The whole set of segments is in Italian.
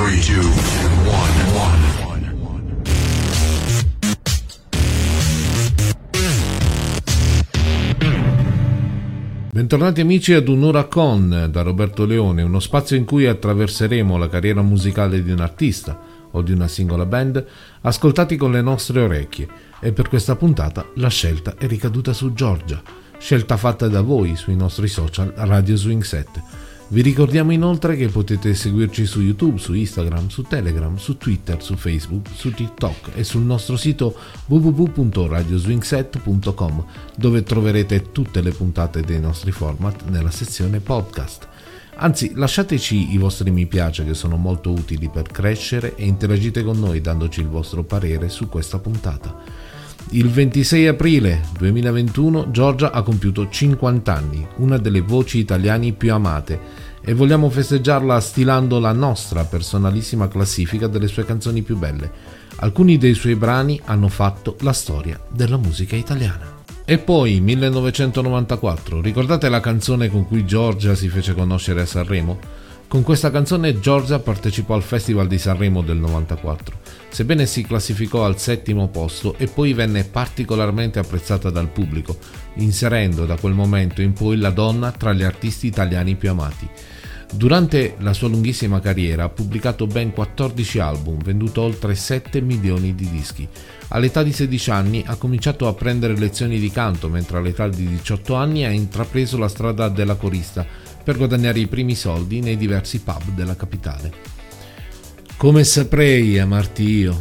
3, 2, 1, 1. Bentornati amici ad Un'ora con da Roberto Leone, uno spazio in cui attraverseremo la carriera musicale di un artista o di una singola band, ascoltati con le nostre orecchie. E per questa puntata la scelta è ricaduta su Giorgia, scelta fatta da voi sui nostri social Radio Swing 7. Vi ricordiamo inoltre che potete seguirci su YouTube, su Instagram, su Telegram, su Twitter, su Facebook, su TikTok e sul nostro sito www.radioswingset.com dove troverete tutte le puntate dei nostri format nella sezione podcast. Anzi, lasciateci i vostri mi piace che sono molto utili per crescere e interagite con noi dandoci il vostro parere su questa puntata. Il 26 aprile 2021 Giorgia ha compiuto 50 anni, una delle voci italiane più amate e vogliamo festeggiarla stilando la nostra personalissima classifica delle sue canzoni più belle. Alcuni dei suoi brani hanno fatto la storia della musica italiana. E poi 1994, ricordate la canzone con cui Giorgia si fece conoscere a Sanremo? Con questa canzone Giorgia partecipò al Festival di Sanremo del 94, sebbene si classificò al settimo posto e poi venne particolarmente apprezzata dal pubblico, inserendo da quel momento in poi la donna tra gli artisti italiani più amati. Durante la sua lunghissima carriera ha pubblicato ben 14 album, venduto oltre 7 milioni di dischi. All'età di 16 anni ha cominciato a prendere lezioni di canto, mentre all'età di 18 anni ha intrapreso la strada della corista per guadagnare i primi soldi nei diversi pub della capitale. Come saprei amarti io?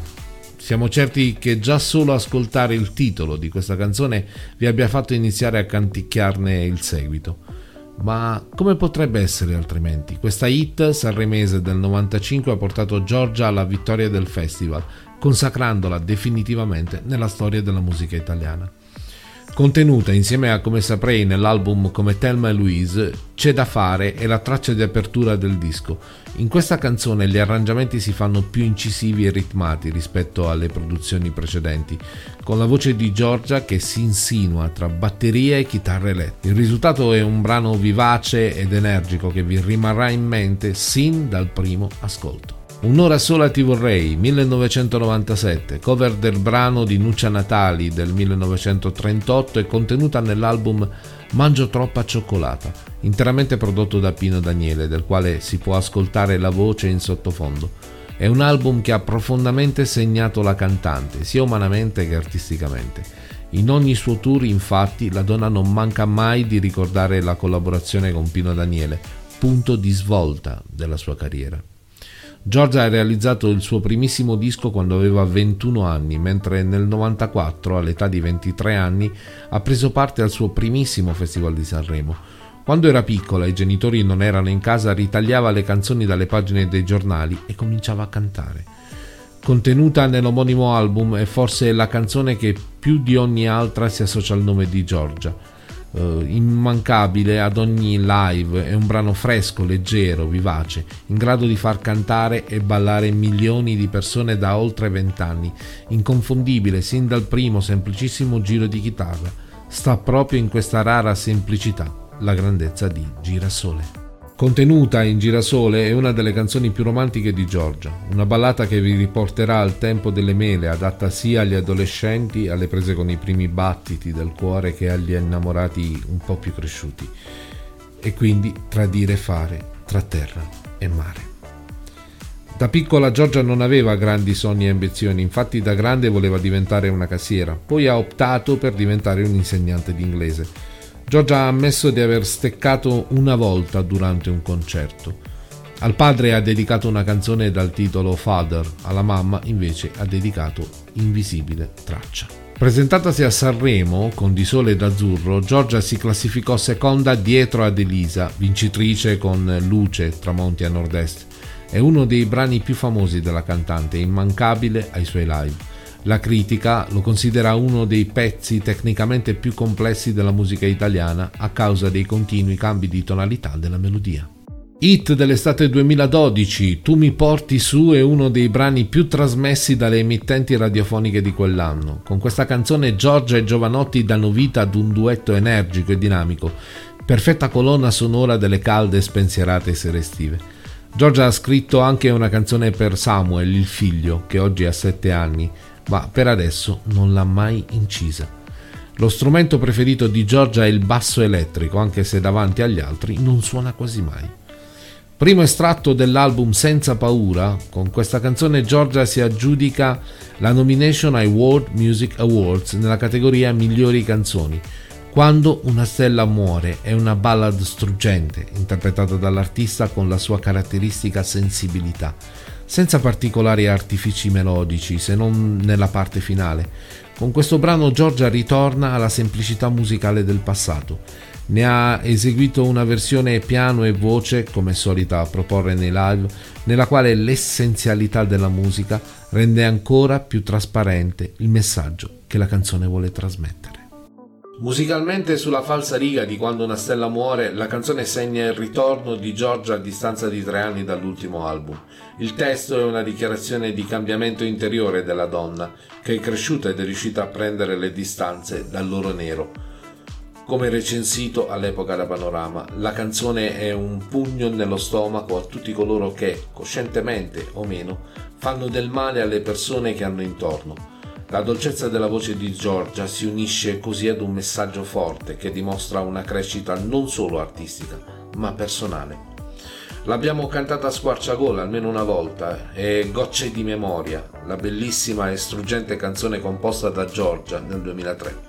Siamo certi che già solo ascoltare il titolo di questa canzone vi abbia fatto iniziare a canticchiarne il seguito. Ma come potrebbe essere altrimenti? Questa hit sanremese del 95 ha portato Giorgia alla vittoria del festival, consacrandola definitivamente nella storia della musica italiana. Contenuta insieme a Come saprei nell'album Come Thelma e Louise, C'è da fare è la traccia di apertura del disco. In questa canzone gli arrangiamenti si fanno più incisivi e ritmati rispetto alle produzioni precedenti, con la voce di Giorgia che si insinua tra batteria e chitarre elettriche. Il risultato è un brano vivace ed energico che vi rimarrà in mente sin dal primo ascolto. Un'ora sola ti vorrei, 1997, cover del brano di Nuccia Natali del 1938 e contenuta nell'album Mangio troppa cioccolata, interamente prodotto da Pino Daniele, del quale si può ascoltare la voce in sottofondo. È un album che ha profondamente segnato la cantante, sia umanamente che artisticamente. In ogni suo tour, infatti, la donna non manca mai di ricordare la collaborazione con Pino Daniele, punto di svolta della sua carriera. Giorgia ha realizzato il suo primissimo disco quando aveva 21 anni, mentre nel 94, all'età di 23 anni, ha preso parte al suo primissimo Festival di Sanremo. Quando era piccola e i genitori non erano in casa, ritagliava le canzoni dalle pagine dei giornali e cominciava a cantare. Contenuta nell'omonimo album è forse la canzone che più di ogni altra si associa al nome di Giorgia uh, immancabile ad ogni live, è un brano fresco, leggero, vivace, in grado di far cantare e ballare milioni di persone da oltre vent'anni, inconfondibile sin dal primo semplicissimo giro di chitarra. Sta proprio in questa rara semplicità la grandezza di Girasole. Contenuta in Girasole è una delle canzoni più romantiche di Giorgia, una ballata che vi riporterà al tempo delle mele, adatta sia agli adolescenti, alle prese con i primi battiti del cuore, che agli innamorati un po' più cresciuti. E quindi tra dire e fare, tra terra e mare. Da piccola Giorgia non aveva grandi sogni e ambizioni, infatti da grande voleva diventare una cassiera, poi ha optato per diventare un insegnante di inglese Giorgia ha ammesso di aver steccato una volta durante un concerto. Al padre ha dedicato una canzone dal titolo Father, alla mamma invece ha dedicato Invisibile Traccia. Presentatasi a Sanremo con Di Sole ed Azzurro, Giorgia si classificò seconda dietro ad Elisa, vincitrice con Luce, Tramonti a nord-est. È uno dei brani più famosi della cantante, immancabile ai suoi live. La critica lo considera uno dei pezzi tecnicamente più complessi della musica italiana a causa dei continui cambi di tonalità della melodia. Hit dell'estate 2012, Tu mi porti su è uno dei brani più trasmessi dalle emittenti radiofoniche di quell'anno. Con questa canzone Giorgia e Giovanotti danno vita ad un duetto energico e dinamico, perfetta colonna sonora delle calde e spensierate sere estive. Giorgia ha scritto anche una canzone per Samuel, il figlio, che oggi ha 7 anni, ma per adesso non l'ha mai incisa. Lo strumento preferito di Giorgia è il basso elettrico, anche se davanti agli altri non suona quasi mai. Primo estratto dell'album Senza paura, con questa canzone Giorgia si aggiudica la nomination ai World Music Awards nella categoria Migliori canzoni. Quando una stella muore è una ballad struggente, interpretata dall'artista con la sua caratteristica sensibilità, senza particolari artifici melodici se non nella parte finale. Con questo brano Giorgia ritorna alla semplicità musicale del passato ne ha eseguito una versione piano e voce, come solita proporre nei live, nella quale l'essenzialità della musica rende ancora più trasparente il messaggio che la canzone vuole trasmettere. Musicalmente sulla falsa riga di Quando una stella muore, la canzone segna il ritorno di Giorgia a distanza di tre anni dall'ultimo album. Il testo è una dichiarazione di cambiamento interiore della donna, che è cresciuta ed è riuscita a prendere le distanze dal loro nero come recensito all'epoca da Panorama, la canzone è un pugno nello stomaco a tutti coloro che, coscientemente o meno, fanno del male alle persone che hanno intorno. La dolcezza della voce di Giorgia si unisce così ad un messaggio forte che dimostra una crescita non solo artistica, ma personale. L'abbiamo cantata a squarciagola almeno una volta è Gocce di memoria, la bellissima e struggente canzone composta da Giorgia nel 2003.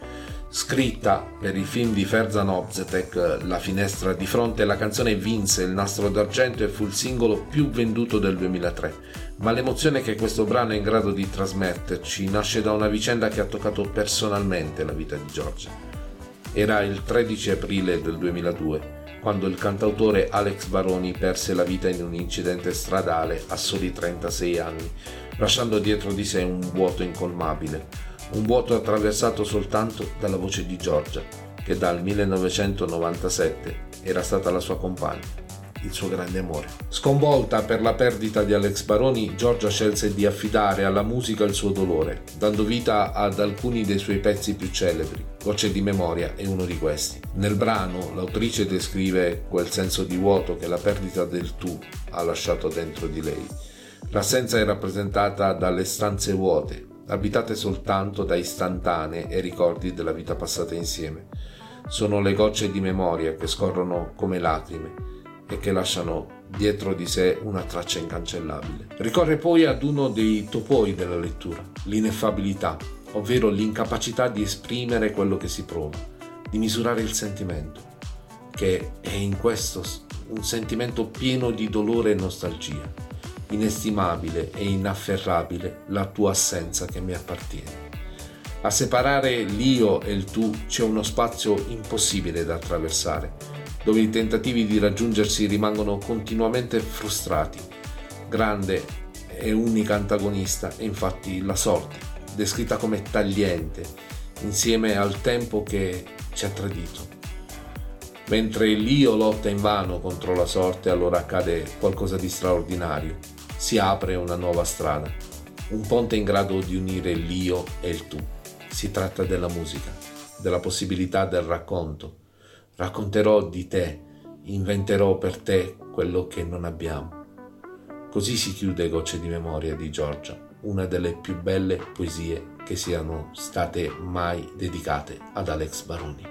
Scritta per il film di Ferzan Obzetek La finestra di fronte, la canzone vinse il nastro d'argento e fu il singolo più venduto del 2003. Ma l'emozione che questo brano è in grado di trasmetterci nasce da una vicenda che ha toccato personalmente la vita di Giorgia. Era il 13 aprile del 2002, quando il cantautore Alex Baroni perse la vita in un incidente stradale a soli 36 anni, lasciando dietro di sé un vuoto incolmabile un vuoto attraversato soltanto dalla voce di Giorgia, che dal 1997 era stata la sua compagna, il suo grande amore. Sconvolta per la perdita di Alex Baroni, Giorgia scelse di affidare alla musica il suo dolore, dando vita ad alcuni dei suoi pezzi più celebri. Voce di memoria è uno di questi. Nel brano l'autrice descrive quel senso di vuoto che la perdita del tu ha lasciato dentro di lei. L'assenza è rappresentata dalle stanze vuote, abitate soltanto da istantanee e ricordi della vita passata insieme. Sono le gocce di memoria che scorrono come lacrime e che lasciano dietro di sé una traccia incancellabile. Ricorre poi ad uno dei topoi della lettura, l'ineffabilità, ovvero l'incapacità di esprimere quello che si prova, di misurare il sentimento, che è in questo un sentimento pieno di dolore e nostalgia inestimabile e inafferrabile la tua assenza che mi appartiene. A separare l'io e il tu c'è uno spazio impossibile da attraversare, dove i tentativi di raggiungersi rimangono continuamente frustrati. Grande e unica antagonista è infatti la sorte, descritta come tagliente, insieme al tempo che ci ha tradito. Mentre l'io lotta invano contro la sorte, allora accade qualcosa di straordinario si apre una nuova strada, un ponte in grado di unire l'io e il tu. Si tratta della musica, della possibilità del racconto. Racconterò di te, inventerò per te quello che non abbiamo. Così si chiude Gocce di memoria di Giorgia, una delle più belle poesie che siano state mai dedicate ad Alex Baroni.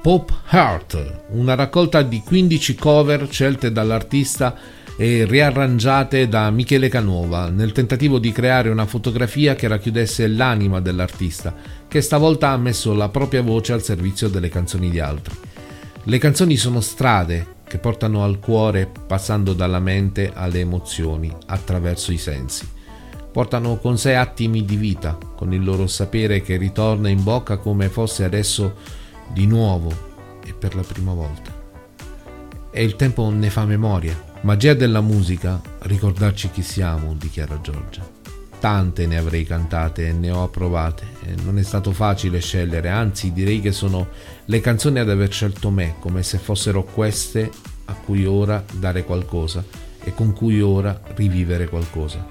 Pop Heart, una raccolta di 15 cover scelte dall'artista e riarrangiate da Michele Canova nel tentativo di creare una fotografia che racchiudesse l'anima dell'artista, che stavolta ha messo la propria voce al servizio delle canzoni di altri. Le canzoni sono strade che portano al cuore passando dalla mente alle emozioni attraverso i sensi. Portano con sé attimi di vita, con il loro sapere che ritorna in bocca come fosse adesso di nuovo e per la prima volta. E il tempo ne fa memoria, Magia della musica, ricordarci chi siamo, dichiara Giorgia. Tante ne avrei cantate e ne ho approvate non è stato facile scegliere, anzi direi che sono le canzoni ad aver scelto me, come se fossero queste a cui ora dare qualcosa e con cui ora rivivere qualcosa.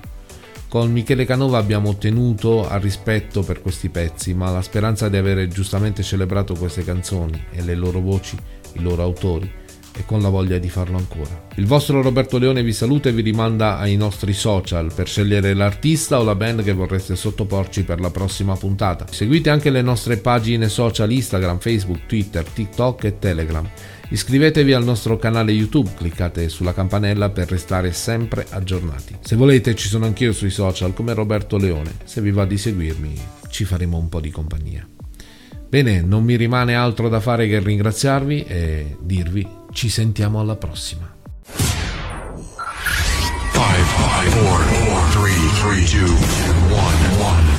Con Michele Canova abbiamo ottenuto al rispetto per questi pezzi, ma la speranza di avere giustamente celebrato queste canzoni e le loro voci, i loro autori, e con la voglia di farlo ancora. Il vostro Roberto Leone vi saluta e vi rimanda ai nostri social per scegliere l'artista o la band che vorreste sottoporci per la prossima puntata. Seguite anche le nostre pagine social Instagram, Facebook, Twitter, TikTok e Telegram. Iscrivetevi al nostro canale YouTube, cliccate sulla campanella per restare sempre aggiornati. Se volete ci sono anch'io sui social come Roberto Leone, se vi va di seguirmi ci faremo un po' di compagnia. Bene, non mi rimane altro da fare che ringraziarvi e dirvi ci sentiamo alla prossima. 5, 5, 4, 4, 3, 3, 2, 1, 1.